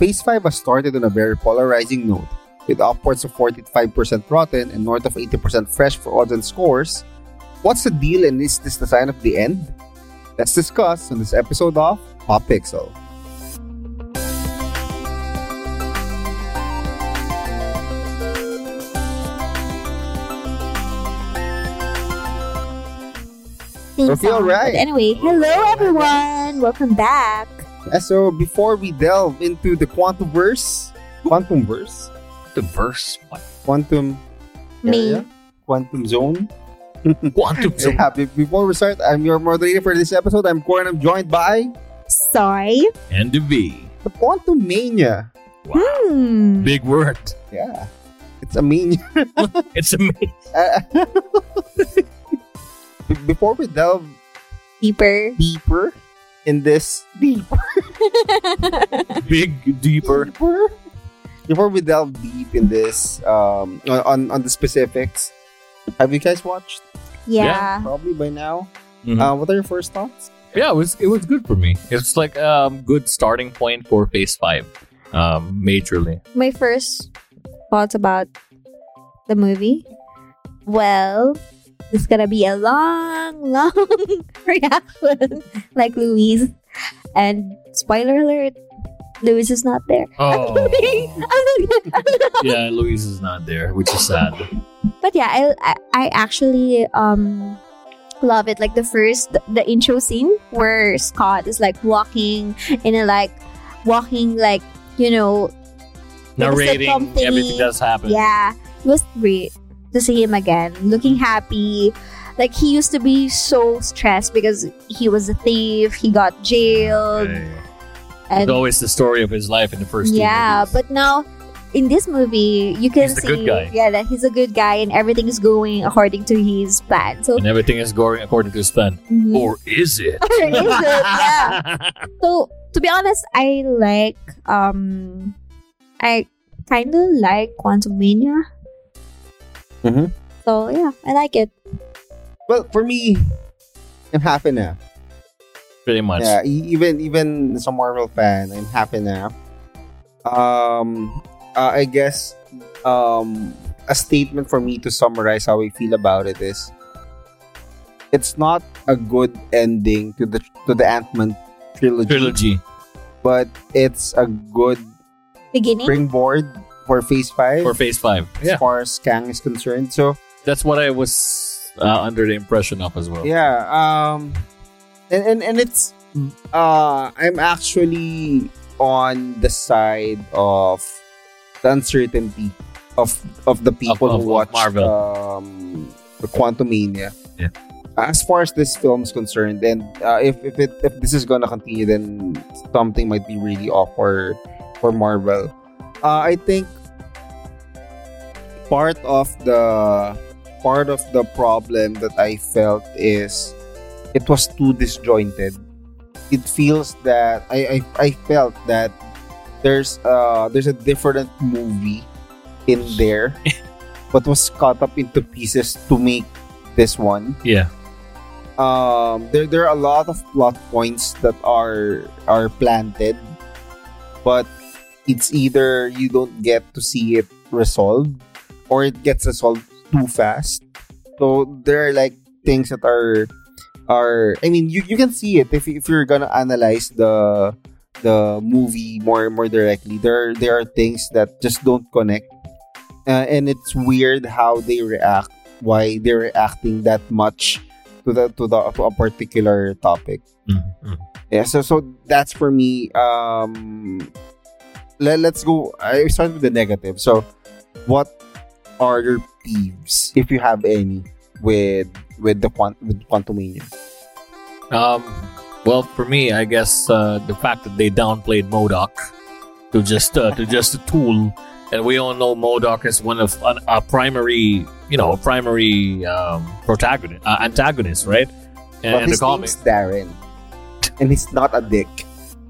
Phase 5 has started on a very polarizing note, with upwards of 45% rotten and north of 80% fresh for odds and scores. What's the deal and is this the sign of the end? Let's discuss on this episode of Pop Pixel. Okay, song. alright. But anyway, hello everyone. Welcome back. Yeah, so before we delve into the quantum verse, quantum verse, The verse. What? quantum Me. area, quantum zone. Quantum zone. Yeah, be- before we start, I'm your moderator for this episode. I'm Corn. I'm joined by Sorry. And the V. the Quantumania. Wow. Hmm. Big word. Yeah, it's a mania. It's amazing. Uh, be- before we delve Deeper. deeper in this deeper, Big, deeper. deeper, before we delve deep in this um on on the specifics, have you guys watched? Yeah. Probably by now. Mhm. Uh, what are your first thoughts? Yeah, it was it was good for me. It's like um good starting point for phase five. Um majorly. My first thoughts about the movie. Well, it's gonna be a long, long reaction, like Louise. And spoiler alert, Louise is not there. Oh. Yeah, Louise is not there, which is sad. but yeah, I, I I actually um love it. Like the first the, the intro scene where Scott is like walking in a like walking like you know Narrating everything that's happened. yeah it was great to see him again looking happy. Like he used to be so stressed because he was a thief. He got jailed It's and always the story of his life in the first yeah but now in this movie you can He's see good guy. yeah that he's a good guy and everything is going according to his plan so and everything is going according to his plan. Mhm. Or is it? Or is it? Yeah. so to be honest i like um i kind of like Quantumania Mhm. so yeah i like it Well, for me, I'm happy now. Pretty much. Yeah, even even as a Marvel fan, I'm happy now. Um, uh, I guess um, a statement for me to summarize how I feel about it is, it's not a good ending to the to the Ant Man trilogy, Trilogy. but it's a good beginning springboard for Phase Five For phase five. as Yeah. far as Kang is concerned. So That's what I was uh, under the impression of as well. Yeah, um and and, and it's uh I'm actually on the side of the uncertainty of of the people Of- who of- of watch Marvel. um the Quantumania. Yeah. As far as this film is concerned, and uh, if if it if this is gonna continue, then something might be really off for for Marvel. Uh, I think part of the part of the problem that I felt is it was too disjointed. It feels that I I, I felt that there's uh there's a different movie in there but was cut up into pieces to make this one. Yeah. Um there there are a lot of plot points that are are planted but it's either you don't get to see it resolved or it gets resolved too fast. So there are like things that are are I mean you, you can see it if, if you're gonna analyze the the movie more and more directly. There there are things that just don't connect. Uh, and it's weird how they react, why they're reacting that much to the to the to a particular topic. Mhm. Yeah, so so that's for me. Um, let, let's go. I start with the negative. So, what are peeves, if you have any, with with the quant with Quantumania? Um, well, for me, I guess uh, the fact that they downplayed MODOK to just uh, to just a tool, and we all know MODOK is one of an, a primary, you know, a primary um, protagonist, uh, antagonist, right? And, But his comic, name's Darren, and he's not a dick.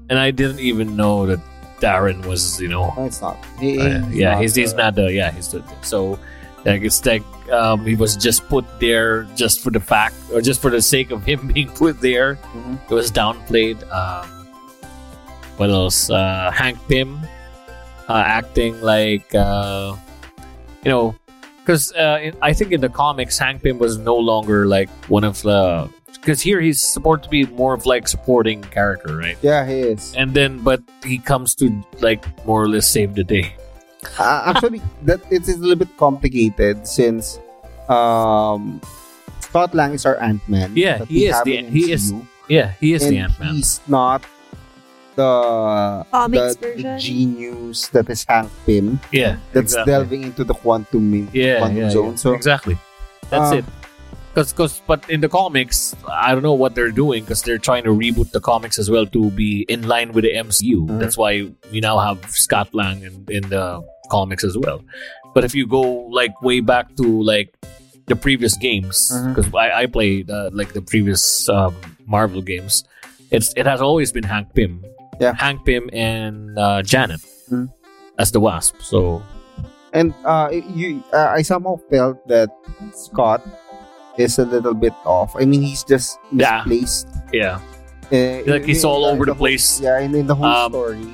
and I didn't even know that Darren was, you know, No, it's not. He- uh, he's yeah, not, he's he's not the yeah he's the so like it's like um, he was just put there just for the fact or just for the sake of him being put there. Mhm. It was downplayed. Um, what else? Uh, Hank Pym uh, acting like uh, you know, because uh, I think in the comics, Hank Pym was no longer like one of the. Because here he's supposed to be more of like supporting character, right? Yeah, he is. And then, but he comes to like more or less save the day. Uh, actually, that it is a little bit complicated since um, Scott Lang is our Ant Man. Yeah, he is the- he is Yeah, he is and the Ant Man. he's not the Comics the, the version? genius that is Hank Pym Yeah, that's exactly. delving into the quantum min- yeah, quantum yeah, zone. yeah. So exactly, that's um, it. Because, cause, but in the comics, I don't know what they're doing because they're trying to reboot the comics as well to be in line with the MCU. Mhm. That's why we now have Scott Lang in, in the comics as well. But if you go like way back to like the previous games, because I, I played uh, like the previous um, Marvel games, it's it has always been Hank Pym, Yeah. Hank Pym and uh, Janet Mhm. as the Wasp. So and uh, you, uh, I somehow felt that Scott is a little bit off. I mean, he's just misplaced. yeah, Uh, Like, he's all over the place. Whole, yeah, in, in the whole Um, story.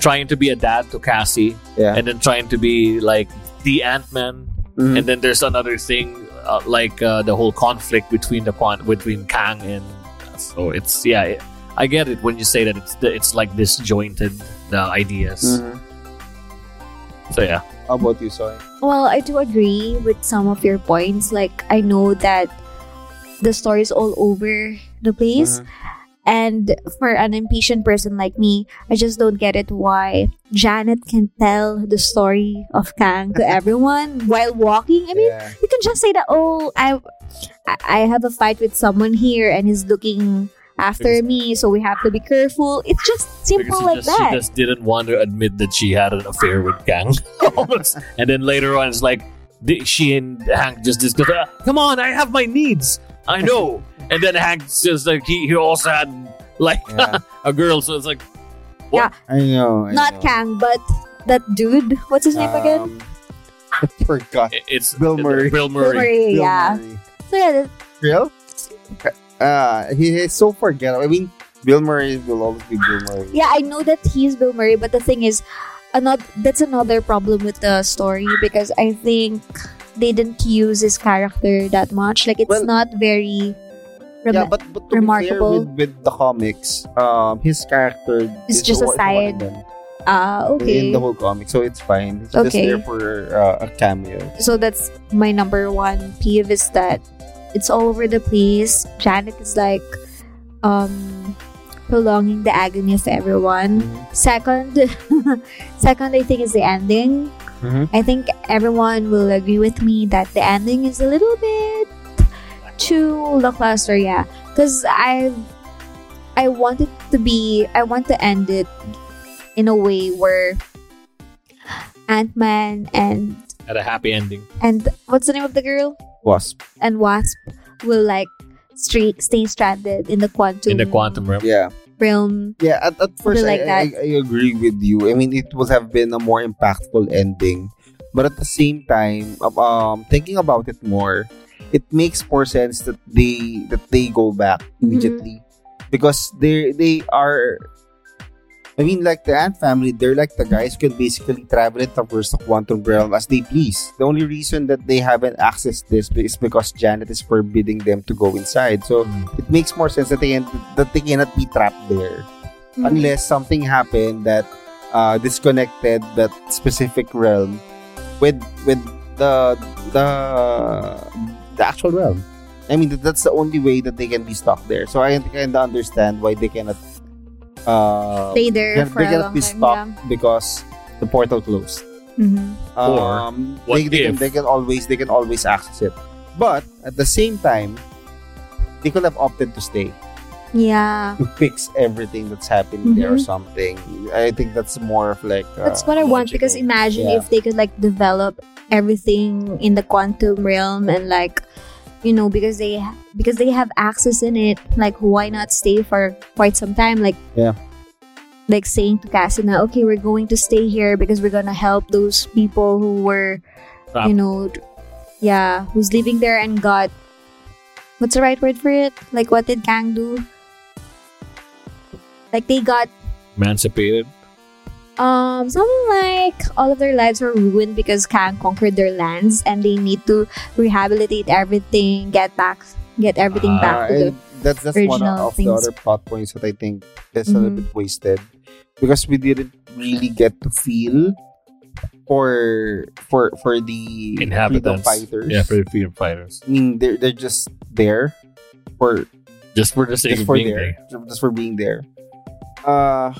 trying to be a dad to Cassie. Yeah. and then trying to be like the Ant Man, Mhm. and then there's another thing uh, like uh, the whole conflict between the quan- between Kang and so it's yeah. It, I get it when you say that it's the, it's like disjointed the ideas. Mhm. So yeah, How about you, Soy? Well, I do agree with some of your points. Like, I know that the story is all over the place. Mhm. And for an impatient person like me, I just don't get it why Janet can tell the story of Kang to everyone while walking. I mean, yeah. you can just say that, oh, I, I- I have a fight with someone here and he's looking after me, so we have to be careful. It's just simple like just, she just didn't want to admit that she had an affair with Kang, and then later on it's like she and Hank just discuss. "Ah, Come on, I have my needs. I know. And then Hank just like he, he also had like Yeah. a girl, so it's like Yeah, I know. I Not know. Kang, but that dude. What's his name again? Um, I forgot. it- it's Bill Murray. Bill Bill Murray. Murray, Bill yeah. Murray. So yeah, that- Real? Uh, he is so forgettable. I mean, Bill Murray will always be Bill Murray. yeah, I know that he's Bill Murray, but the thing is, another that's another problem with the story because I think they didn't use his character that much. Like it's Well- not very. rem- yeah, but, but remarkable. with, with the comics, um, his character It's is just a side. Ah, ah, in the whole comic, so it's fine. It's just Okay. there for uh, a cameo. so that's my number one peeve is that it's all over the place. Janet is like um prolonging the agony of everyone. Second, second I think is the ending. Mhm. I think everyone will agree with me that the ending is a little bit too lackluster. Yeah, because I I want it to be. I want to end it in a way where Ant Man and at a happy ending. and what's the name of the girl Wasp. and Wasp will like stray, stay stranded in the quantum In the quantum realm. Yeah. realm. Yeah, at, at first like I, that. I, I agree with you. I mean, it would have been a more impactful ending. But at the same time, um, thinking about it more, it makes more sense that they that they go back immediately because they they are. I mean, like the Ant family, they're like the guys who can basically travel and traverse the quantum realm as they please. The only reason that they haven't accessed this is because Janet is forbidding them to go inside. So Mm. it makes more sense that they that they cannot be trapped there Mm-hmm. unless something happened that uh, disconnected that specific realm with with the the the actual realm. I mean that's the only way that they can be stuck there. So I kind of understand why they cannot uh, Stay there can- for they a long be time. stuck because the portal closed. Yeah. Mhm. Or, Um, what they, they, can, they can always they can always access it, but at the same time, they could have opted to stay Yeah. to fix everything that's happening there or Mhm. something. I think that's more of like uh, That's what I want because imagine Yeah. if they could like develop everything in the quantum realm and like you know because they because they have access in it like why not stay for quite some time like Yeah. like saying to Cassina okay we're going to stay here because we're gonna help those people who were Trapped. you know yeah who's living there and got what's the right word for it like what did Kang do like they got Emancipated. Um, something like all of their lives were ruined because Kang conquered their lands and they need to rehabilitate everything, get back, get everything Ah, back to the and that's that's one original of the other plot points that I think is a little Mhm. bit wasted because we didn't really get to feel for for for the freedom Inhabitants. fighters. Yeah, for the freedom fighters. I mean, they're they're just there for Just for the sake just of for being there, there. just for being there. Uh,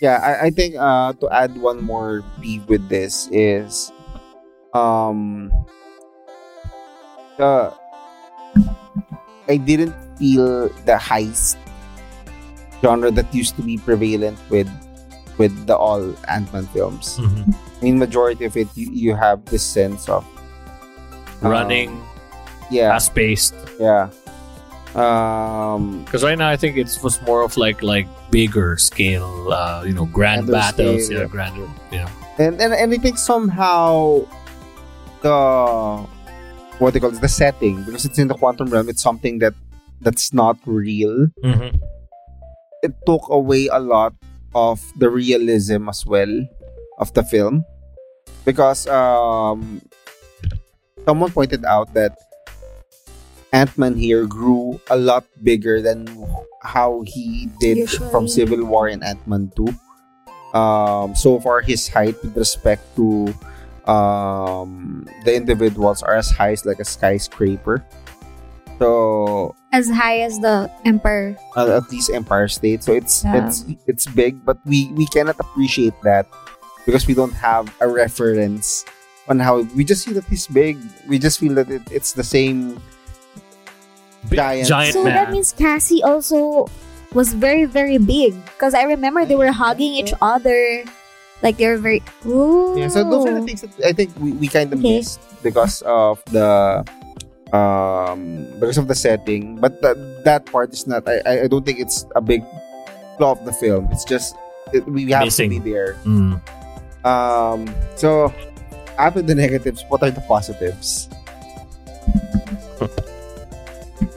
yeah, I, I think uh to add one more beef with this is, um, uh, I didn't feel the heist genre that used to be prevalent with with the all Ant Man films. Mhm. I mean, majority of it you, you have this sense of um, Running, yeah, fast paced. Um, Because right now I think it was more of like like bigger scale, uh, you know, grand battles, scale, yeah, yeah. grander, yeah. and, and and I think somehow the what they call it, the setting because it's in the quantum realm. It's something that that's not real. Mm-hmm. It took away a lot of the realism as well of the film because um, someone pointed out that Ant-Man here grew a lot bigger than how he did from Civil War and Ant-Man 2. Um, so far, his height with respect to um, the individuals are as high as like a skyscraper. So as high as the empire, uh, at least Empire State. So it's Yeah. it's it's big, but we we cannot appreciate that because we don't have a reference on how we just see that he's big. We just feel that it, it's the same. Giant. giant So man. that means Cassie also was very, very big. Because I remember they were hugging each other. Like they were very. Ooh. Yeah, so those are the things that I think we, we kind of Okay. missed because of the um because of the setting. But that that part is not. I I- I don't think it's a big flaw of the film. It's just it, we have Missing. to be there. Mm. Um, so after the negatives, what are the positives?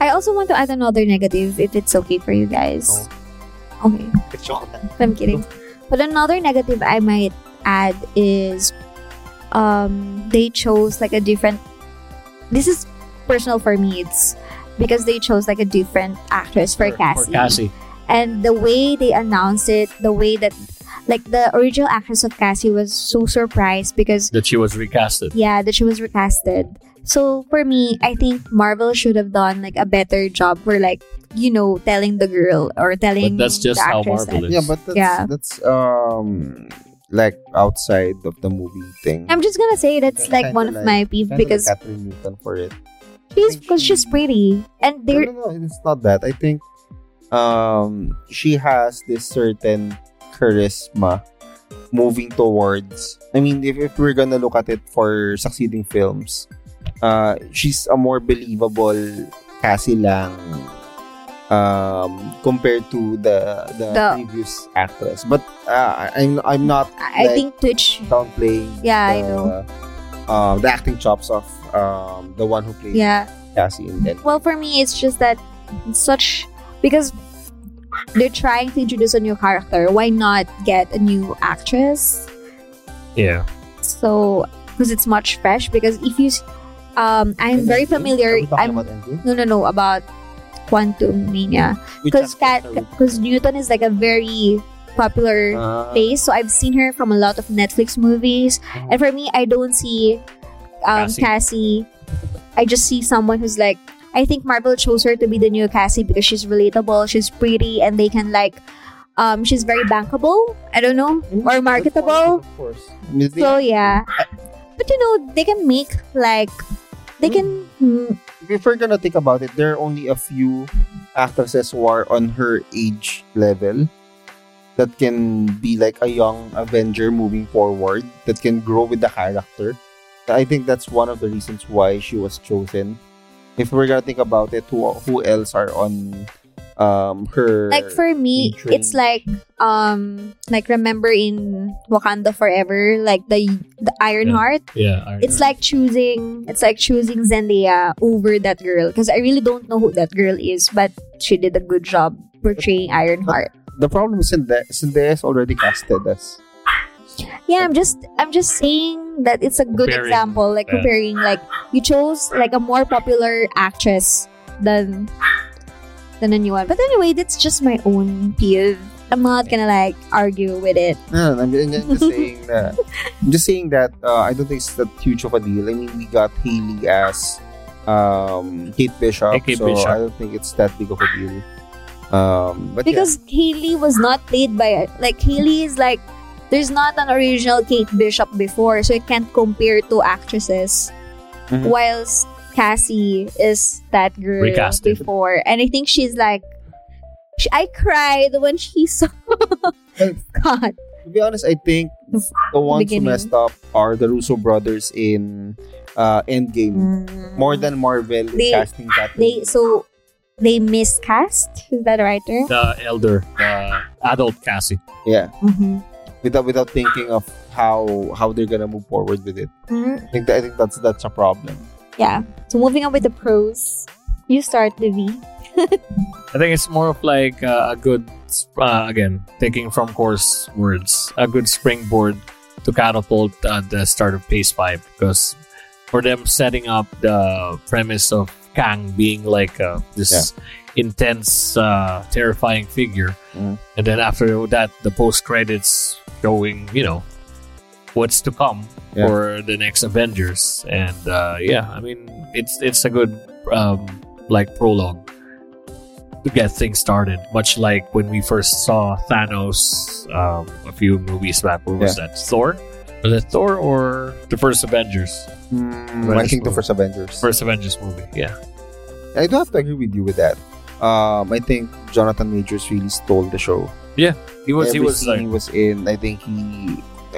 I also want to add another negative if it's okay for you guys. Okay. I'm kidding. But another negative I might add is um they chose like a different this is personal for me. It's because they chose like a different actress for, For- Cassie. For Cassie. And the way they announced it, the way that like the original actress of Cassie was so surprised because That she was recasted. yeah, that she was recasted. So for me, I think Marvel should have done like a better job for like you know telling the girl or telling. But that's just the how actress Marvel that- is. Yeah, but that's Yeah. that's um like outside of the movie thing. I'm just gonna say that's Kinda like one of like- my peeve Kinda because like Kathryn Newton for it. she's because she's pretty and No, they're no, no, it's not that. I think um she has this certain charisma moving towards I mean if, if we're gonna look at it for succeeding films, uh she's a more believable Cassie Lang um compared to the the, The- previous actress. But uh, I'm I'm not I I like, think Twitch. downplaying Yeah, I the, know. um the acting chops of um the one who played Yeah. Cassie in Dead. Well, for me, it's just that it's such because they're trying to introduce a new character. Why not get a new actress? Yeah. So because it's much fresh. Because if you, s- um, I'm very familiar. Are we talking I'm about Endgame? no, no, no about Quantumania because actress because Newton is like a very popular Ah, face. So I've seen her from a lot of Netflix movies, and for me, I don't see um, Cassie. Cassie. I just see someone who's like. I think Marvel chose her to be the new Cassie because she's relatable, she's pretty, and they can like, um, she's very bankable. I don't know, or marketable. Of course. I mean, they- So yeah, but you know they can make like they can mm, if we're gonna think about it, there are only a few actresses who are on her age level that can be like a young Avenger moving forward, that can grow with the character. I think that's one of the reasons why she was chosen. If we're gonna think about it, who who else are on um her like for me trained. it's like um like remember in Wakanda Forever like the the Ironheart Yeah. I it's like choosing it's like choosing Zendaya over that girl because I really don't know who that girl is but she did a good job portraying Ironheart the problem is Zendaya, Zendaya is already casted as Yeah, I'm just I'm just saying that it's a good Comparing, example. Like yeah. comparing, like you chose like a more popular actress than than a new one. But anyway, that's just my own peeve. I'm not gonna like argue with it. No, no, I'm, I'm just saying that. I'm just saying that uh, I don't think it's that huge of a deal. I mean, we got Hailee as um, Kate Bishop, Hey, Kate so Bishop. I don't think it's that big of a deal. Um, but because Hailee was not played by like Hailee is like there's not an original Kate Bishop before, so you can't compare two actresses. Mhm. Whilst Cassie is that girl Recasted. before, and I think she's like, she, I cried when she saw Scott. to be honest, I think the ones Beginning. who messed up are the Russo brothers in uh, Endgame. More than Marvel in They- casting that. they so they miscast. Is that right? There? The elder, the adult Cassie. yeah, Mm-hmm. without without thinking of how how they're gonna move forward with it. I think that, I think that's that's a problem. Yeah. So moving on with the pros, you start, Livy. I think it's more of like uh, a good, uh, again, taking from Kor's words, a good springboard to catapult uh, the start of Phase 5 because for them setting up the premise of Kang being like uh, this intense, uh, terrifying figure, Mhm. and then after that, the post credits showing, you know, what's to come Yeah. for the next Avengers, and uh, yeah, I mean, it's it's a good um, like prologue to get things started. Much like when we first saw Thanos um, a few movies back. What was that? Thor? Was it Thor or the first Avengers? Mm, I think the first Avengers. First Avengers movie. Yeah. I do have to agree with you with that. Um, I think Jonathan Majors really stole the show. Yeah, he was. He Every was scene like. he was in. I think he,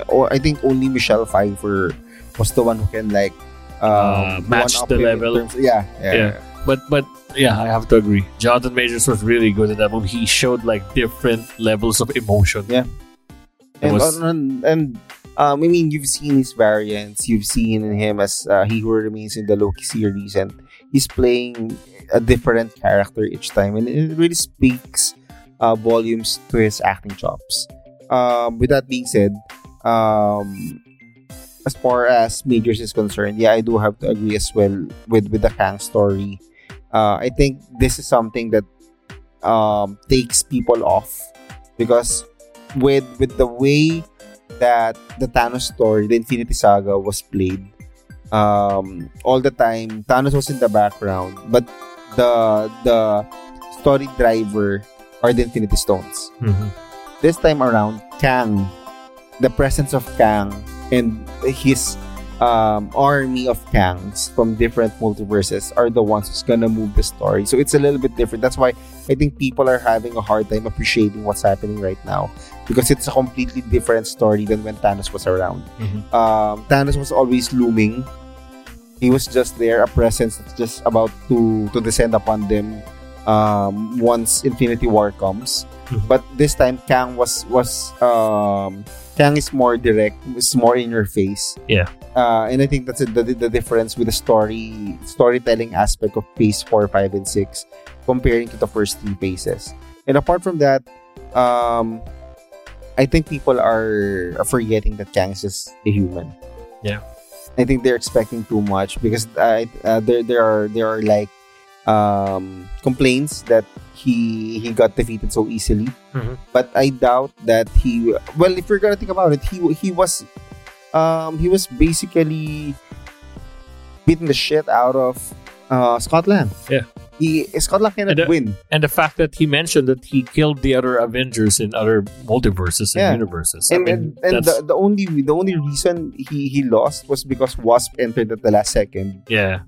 or I think only Michelle Pfeiffer was the one who can like Uh, um, match the level. terms- yeah, yeah, Yeah. But but yeah, I have to agree. Jonathan Majors was really good at that movie. He showed like different levels of emotion. Yeah. It And was- and, and um, I mean, you've seen his variants. You've seen him as uh, he who remains in the Loki series, and he's playing a different character each time, and it really speaks uh, volumes to his acting chops. Um, with that being said, um, as far as Majors is concerned, yeah, I do have to agree as well with with the Kang story. Uh, I think this is something that um, takes people off because with with the way that the Thanos story, the Infinity Saga was played, um, all the time Thanos was in the background, but the the story driver are the Infinity Stones. Mhm. This time around, Kang, the presence of Kang and his um, army of Kangs from different multiverses are the ones who's gonna move the story. So it's a little bit different. That's why I think people are having a hard time appreciating what's happening right now because it's a completely different story than when Thanos was around. Mhm. Um, Thanos was always looming. He was just there, a presence that's just about to to descend upon them um, once Infinity War comes. Mhm. But this time, Kang was was um, Kang is more direct, is more in your face. Yeah. Uh, and I think that's the, the, the difference with the story storytelling aspect of Phase Four, Five, and Six, comparing to the first three phases. And apart from that, um, I think people are, are forgetting that Kang is just a human. Yeah. I think they're expecting too much because I uh, there there are there are like um, complaints that he he got defeated so easily. Mhm. But I doubt that he. Well, if you're gonna think about it, he he was um, he was basically beating the shit out of uh, Scott Lang. Yeah. He Scott Lang cannot And, uh, win. And the fact that he mentioned that he killed the other Avengers in other multiverses and Yeah. universes. I and mean, and, and the, the only the only reason he, he lost was because Wasp entered at the last second. yeah.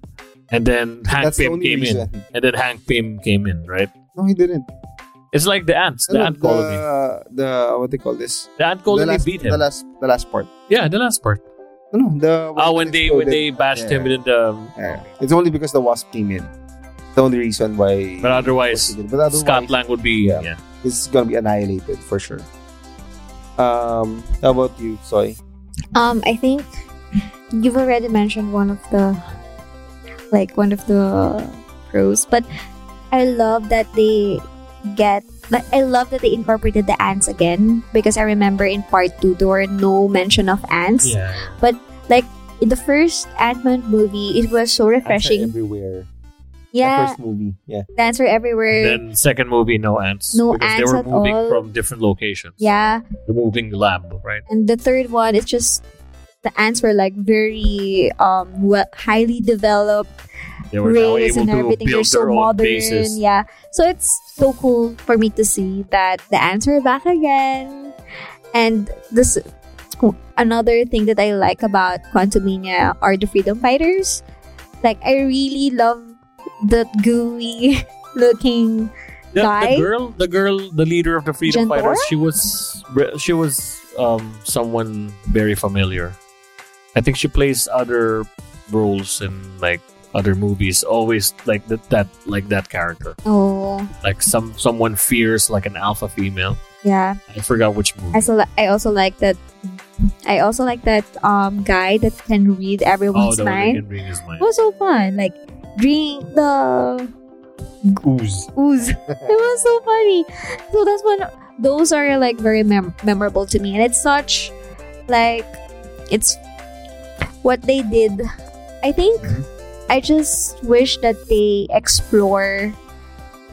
And then Hank That's the Pym only came in. And then Hank Pym came in, right? No, he didn't. It's like the ants, the No, ant colony. the, the what they call this? The ant The last, beat him. the last the last part. yeah, the last part. No, no, the Oh, when they when they bashed him Yeah. in the. Yeah. It's only because the wasp came in. The only reason why. But otherwise, but otherwise, Scott Lang would be. Yeah. Yeah. it's gonna be annihilated for sure. Um, how about you, Soy? Um, I think you've already mentioned one of the like one of the pros, but I love that they get like I love that they incorporated the ants again because I remember in part two there were no mention of ants. Yeah. But like in the first Ant-Man movie, it was so refreshing. everywhere. The Yeah, first movie. Yeah. ants are everywhere. Then second movie, no ants. No because ants they were at moving all. from different locations. yeah, The moving lab, right? and the third one, it's just the ants were like very um well, highly developed They were and everything. They're so modern. bases. Yeah. So it's so cool for me to see that the ants are back again. And this another thing that I like about Quantumania are the freedom fighters. Like I really love the gooey looking The, Guy? the girl, the girl, the leader of the freedom Jentorra? fighters, she was she was um someone very familiar. I think she plays other roles in like other movies. Always like that, that like that character, oh like some someone fierce, like an alpha female. yeah. I forgot which movie. I so I also like that I also like that um guy that can read oh, everyone's the one that mind. can read his mind. It was so fun. Like drink the Ooze. ooze. it was so funny. So that's one. Those are like very mem- memorable to me, and it's such like it's what they did. I think Mhm. I just wish that they explore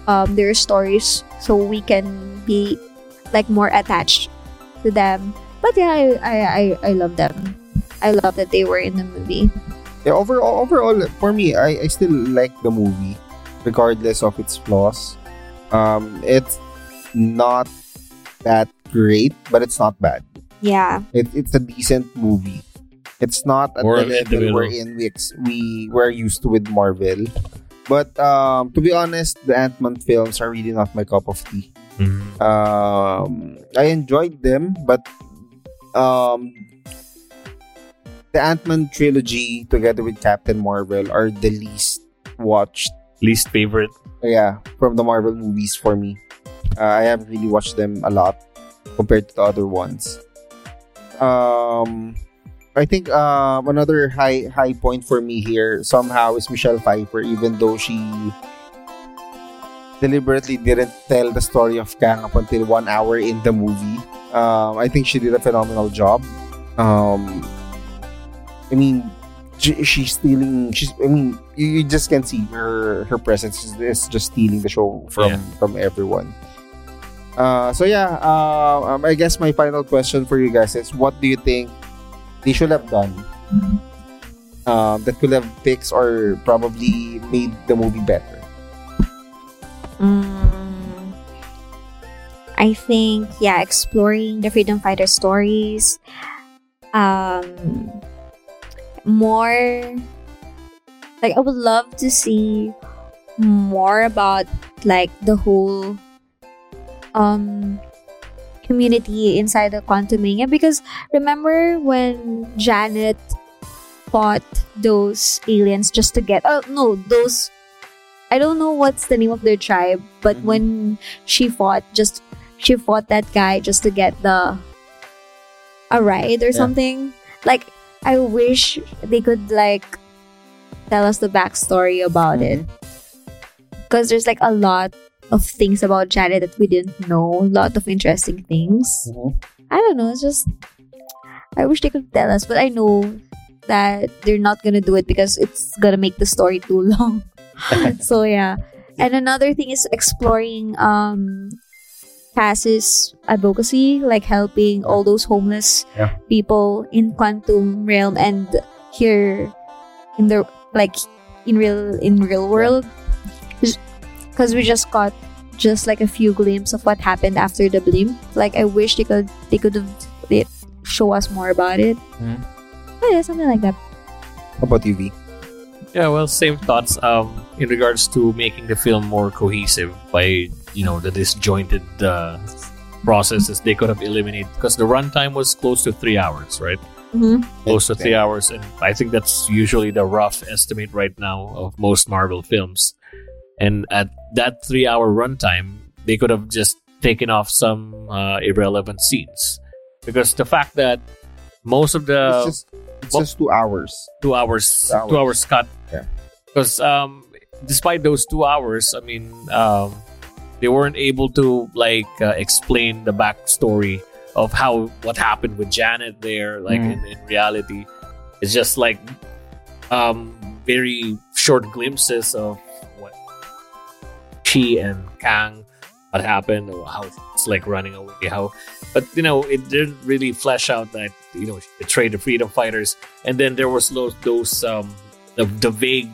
um, their stories so we can be like more attached to them. But yeah, I I, I, I love them. I love that they were in the movie. Yeah, overall, overall, for me, I, I still like the movie, regardless of its flaws. Um, it's not that great, but it's not bad. Yeah. It, it's a decent movie. It's not at the level we're in we ex- we were used to with Marvel. But um, to be honest, the Ant Man films are really not my cup of tea. Mhm. Um, I enjoyed them, but um, the Ant Man trilogy together with Captain Marvel are the least watched. Least favorite. Yeah, from the Marvel movies for me. Uh, I haven't really watched them a lot compared to the other ones. Um, I think um, another high high point for me here somehow is Michelle Pfeiffer, even though she deliberately didn't tell the story of Kang up until one hour in the movie. Um, I think she did a phenomenal job. Um, I mean, she, she's stealing. She's. I mean, you, you just can't see her her presence is, is just stealing the show from Yeah. from everyone. Uh, so yeah, uh, um, I guess my final question for you guys is: What do you think they should have done um, that could have fixed or probably made the movie better? Mm, I think yeah, exploring the freedom fighter stories, um, more like I would love to see more about like the whole um community inside the Quantumania because remember when Janet fought those aliens just to get oh no those I don't know what's the name of their tribe, but Mhm. when she fought, just she fought that guy just to get the a ride or Yeah. something. Like I wish they could like tell us the backstory about it, because there's like a lot of things about Janet that we didn't know. A lot of interesting things. I don't know. It's just I wish they could tell us, but I know that they're not gonna do it because it's gonna make the story too long. so yeah. And another thing is exploring um Cass's advocacy, like helping all those homeless Yeah. people in quantum realm and here in the like in real in real world. Because we just got just like a few glimpses of what happened after the blimp. Like I wish they could they could have they show us more about it. Oh, yeah, something like that. How about you, V? Yeah, well, same thoughts. Um, in regards to making the film more cohesive by you know the disjointed uh, processes, they could have eliminated because the runtime was close to three hours, right? Mm-hmm. Close to three hours, and I think that's usually the rough estimate right now of most Marvel films. And at that three-hour runtime, they could have just taken off some uh, irrelevant scenes because the fact that most of the it's just it's well- just two hours. two hours, Two hours. two hours cut. Yeah. Because um, despite those two hours, I mean, um, they weren't able to like uh, explain the backstory of how what happened with Janet there, like Mhm. in, in reality. It's just like um very short glimpses of she and Kang what happened or how it's like running away how but you know it didn't really flesh out that you know she betrayed the freedom fighters and then there was those those um the, the vague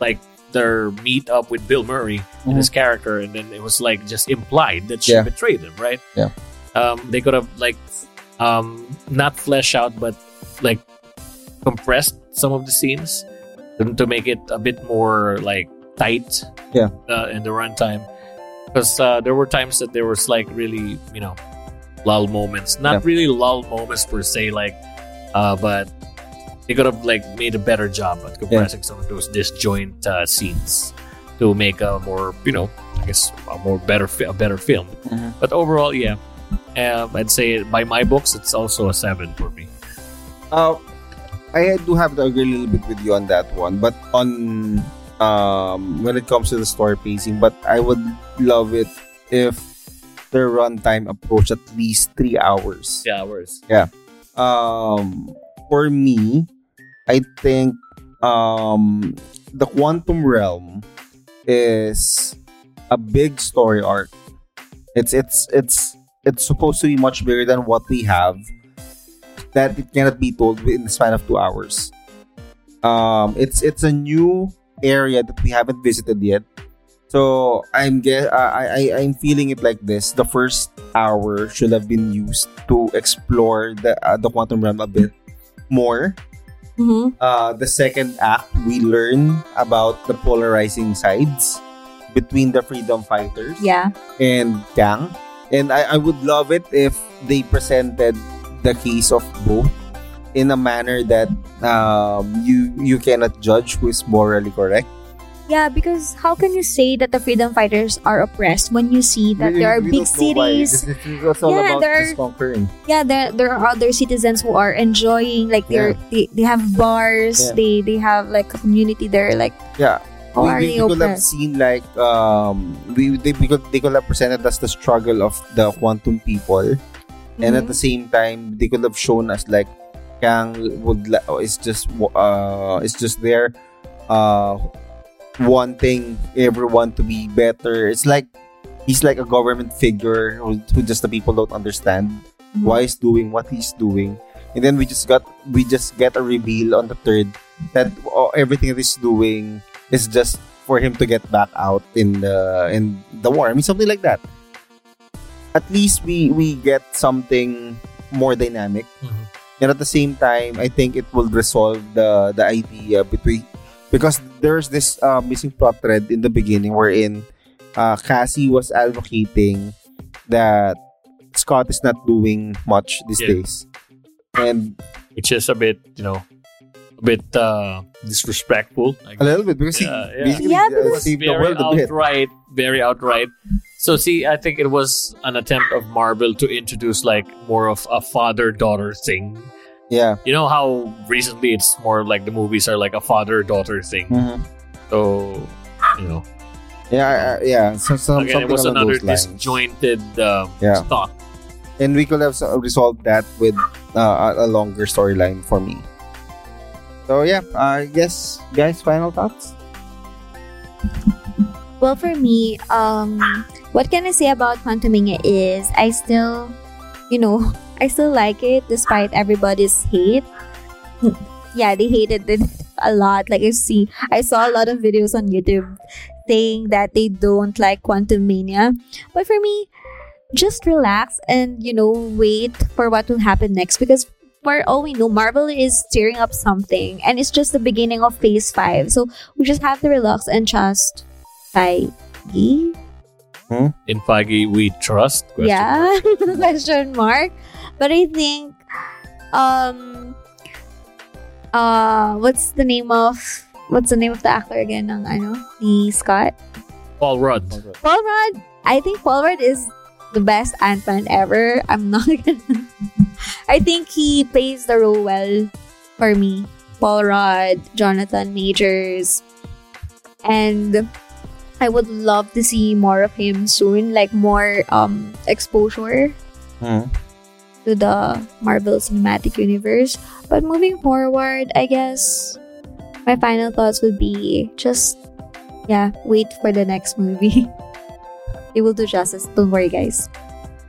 like their meet up with bill murray and his character and then it was like just implied that she Yeah. betrayed him right Yeah. um they could have like um not flesh out but like compressed some of the scenes to, to make it a bit more like tight Yeah. uh, in the runtime because uh, there were times that there was like really you know lull moments not Yeah. really lull moments per se like uh, but they could have like made a better job at compressing some of those disjoint uh, scenes to make a more you know i guess a more better fi- a better film Mhm. but overall yeah um, i'd say by my books it's also a seven for me Uh, I do have to agree a little bit with you on that one, but on um, when it comes to the story pacing, but I would love it if the runtime approached at least three hours. yeah worse Um, for me, I think um, the Quantum Realm is a big story arc. It's it's it's it's supposed to be much bigger than what we have. That it cannot be told in the span of two hours. Um, it's it's a new area that we haven't visited yet. So I'm get I, I I'm feeling it like this. The first hour should have been used to explore the uh, the quantum realm a bit more. Mm-hmm. Uh, the second act, we learn about the polarizing sides between the freedom fighters Yeah. and Kang. And I, I would love it if they presented the case of both in a manner that um, you you cannot judge who is morally correct. Yeah, because how can you say that the freedom fighters are oppressed when you see that We- there are big don't know why. cities? This, this all Yeah, about there are-. Yeah, there there are other citizens who are enjoying like they're they, they have bars, Yeah. they they have like a community there like Yeah. how we, are we, they we could have seen like um we they, we could, they could have presented us the struggle of the quantum people and at Mhm. the same time they could have shown us like Kang would la- is just uh is just there uh wanting everyone to be better. It's like he's like a government figure who, who just the people don't understand Mhm. why he's doing what he's doing. And then we just got we just get a reveal on the third that oh, everything that he's doing is just for him to get back out in the in the war. I mean something like that. At least we we get something more dynamic. Mhm. And at the same time i think it will resolve the the idea between because there's this uh, missing plot thread in the beginning wherein uh, cassie was advocating that scott is not doing much these Yeah. days and which is a bit you know a bit uh disrespectful A little bit because Yeah, he yeah. basically Yeah, uh, saved the very world a bit outright, very outright. So see, I think it was an attempt of Marvel to introduce like more of a father-daughter thing. yeah You know how recently it's more like the movies are like a father-daughter thing. Mhm. So you know, yeah I- I- yeah so, some, again, it was another those lines. disjointed um, Yeah. thought. and we could have resolved that with uh, a, a longer storyline for me so yeah i guess guys final thoughts Well, for me, um, what can I say about Quantumania is I still, you know, I still like it despite everybody's hate. yeah, they hated it a lot. Like I see, I saw a lot of videos on YouTube saying that they don't like Quantumania. But for me, just relax and you know wait for what will happen next because for all we know, Marvel is tearing up something, and it's just the beginning of Phase Five. So we just have to relax and just trust Feige. In Feige, we trust. question Yeah, mark. question mark. But I think, um, uh, what's the name of what's the name of the actor again? Ng ano, ni Scott. Paul Rudd. Paul Rudd. I think Paul Rudd is the best Ant Man ever. I'm not gonna. I think he plays the role well for me. Paul Rudd, Jonathan Majors, and I would love to see more of him soon, like more um exposure Hmm. to the Marvel Cinematic Universe. But moving forward, I guess my final thoughts would be just yeah, wait for the next movie. it will do justice. Don't worry, guys.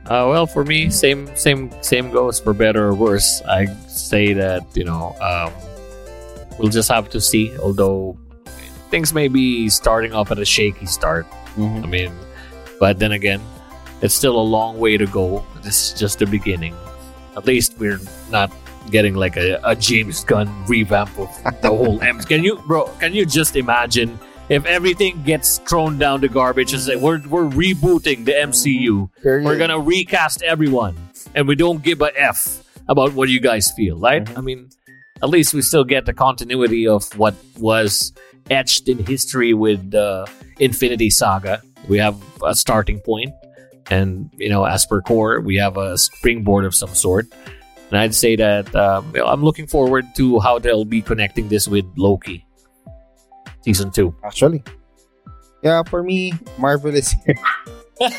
Uh, well, for me, same same same goes for better or worse. I say that you know um, we'll just have to see. Although things may be starting off at a shaky start. Mhm. I mean, but then again, it's still a long way to go. This is just the beginning. At least we're not getting like a, a James Gunn revamp of the whole M. Can you, bro? Can you just imagine if everything gets thrown down the garbage and say we're we're rebooting the MCU? Period. We're gonna recast everyone, and we don't give a f about what you guys feel, right? Mhm. I mean, at least we still get the continuity of what was etched in history with the Infinity Saga. We have a starting point, and you know, as per Kor, we have a springboard of some sort. And I'd say that um, you know, I'm looking forward to how they'll be connecting this with Loki season two. Actually. Yeah, for me, Marvel is here.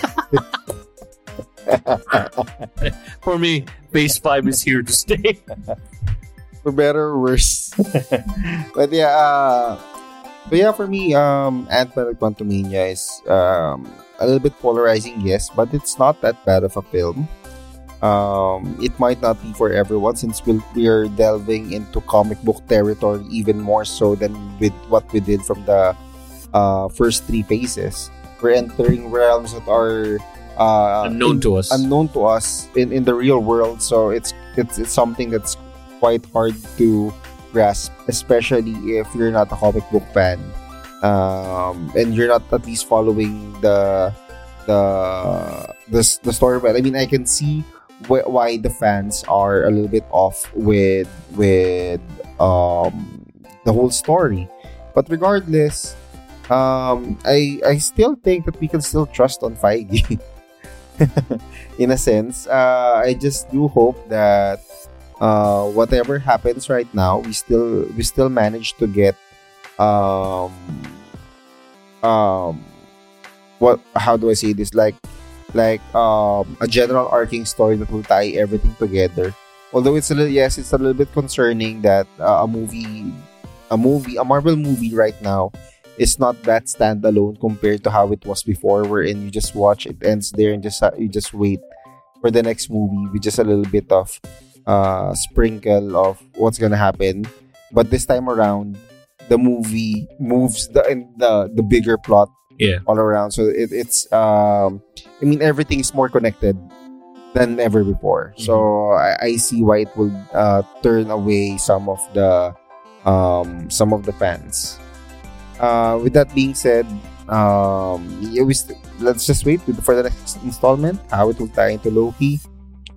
For me, Phase Five is here to stay. for better or worse. but yeah, uh, but yeah, for me, um, Ant-Man and Quantumania is um, a little bit polarizing, yes, but it's not that bad of a film. Um, it might not be for everyone since we'll, we are delving into comic book territory even more so than with what we did from the uh, first three phases. We're entering realms that are uh, Unknown in- to us. unknown to us in, in the real world. So it's it's it's something that's quite hard to grasp, especially if you're not a comic book fan, um, and you're not at least following the the the, the story. But I mean, I can see wh- why the fans are a little bit off with with um, the whole story. But regardless, um, I I still think that we can still trust on Feige. in a sense, uh, I just do hope that uh, whatever happens right now, we still we still manage to get um um what how do I say this like like um a general arcing story that will tie everything together. Although it's a little yes, it's a little bit concerning that uh, a movie a movie a Marvel movie right now is not that standalone compared to how it was before wherein you just watch it ends there and just you just wait for the next movie with just a little bit of uh sprinkle of what's gonna happen. But this time around the movie moves the the the bigger plot Yeah. all around. So it, it's um i mean everything is more connected than ever before. So I, I see why it will uh turn away some of the um some of the fans. Uh with that being said um yeah, we st- let's just wait for the next installment. How it will tie into loki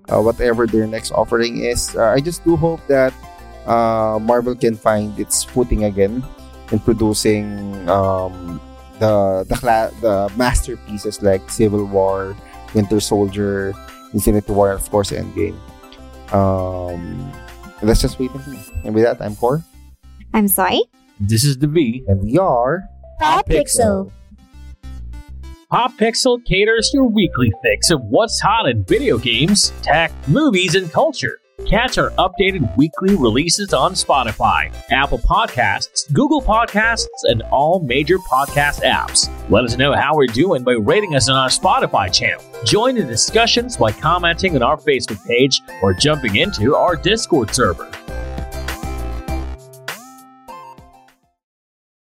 uh, whatever their next offering is uh, i just do hope that uh, marvel can find its footing again in producing um, the the, cla- the masterpieces like civil war winter soldier infinity war and of course endgame um, let's just wait and see and with that i'm Kor I'm sorry. This is the V. and we are Pop Pixel. Pop Pixel caters your weekly fix of what's hot in video games, tech, movies, and culture. Catch our updated weekly releases on Spotify, Apple Podcasts, Google Podcasts, and all major podcast apps. Let us know how we're doing by rating us on our Spotify channel. Join the discussions by commenting on our Facebook page or jumping into our Discord server.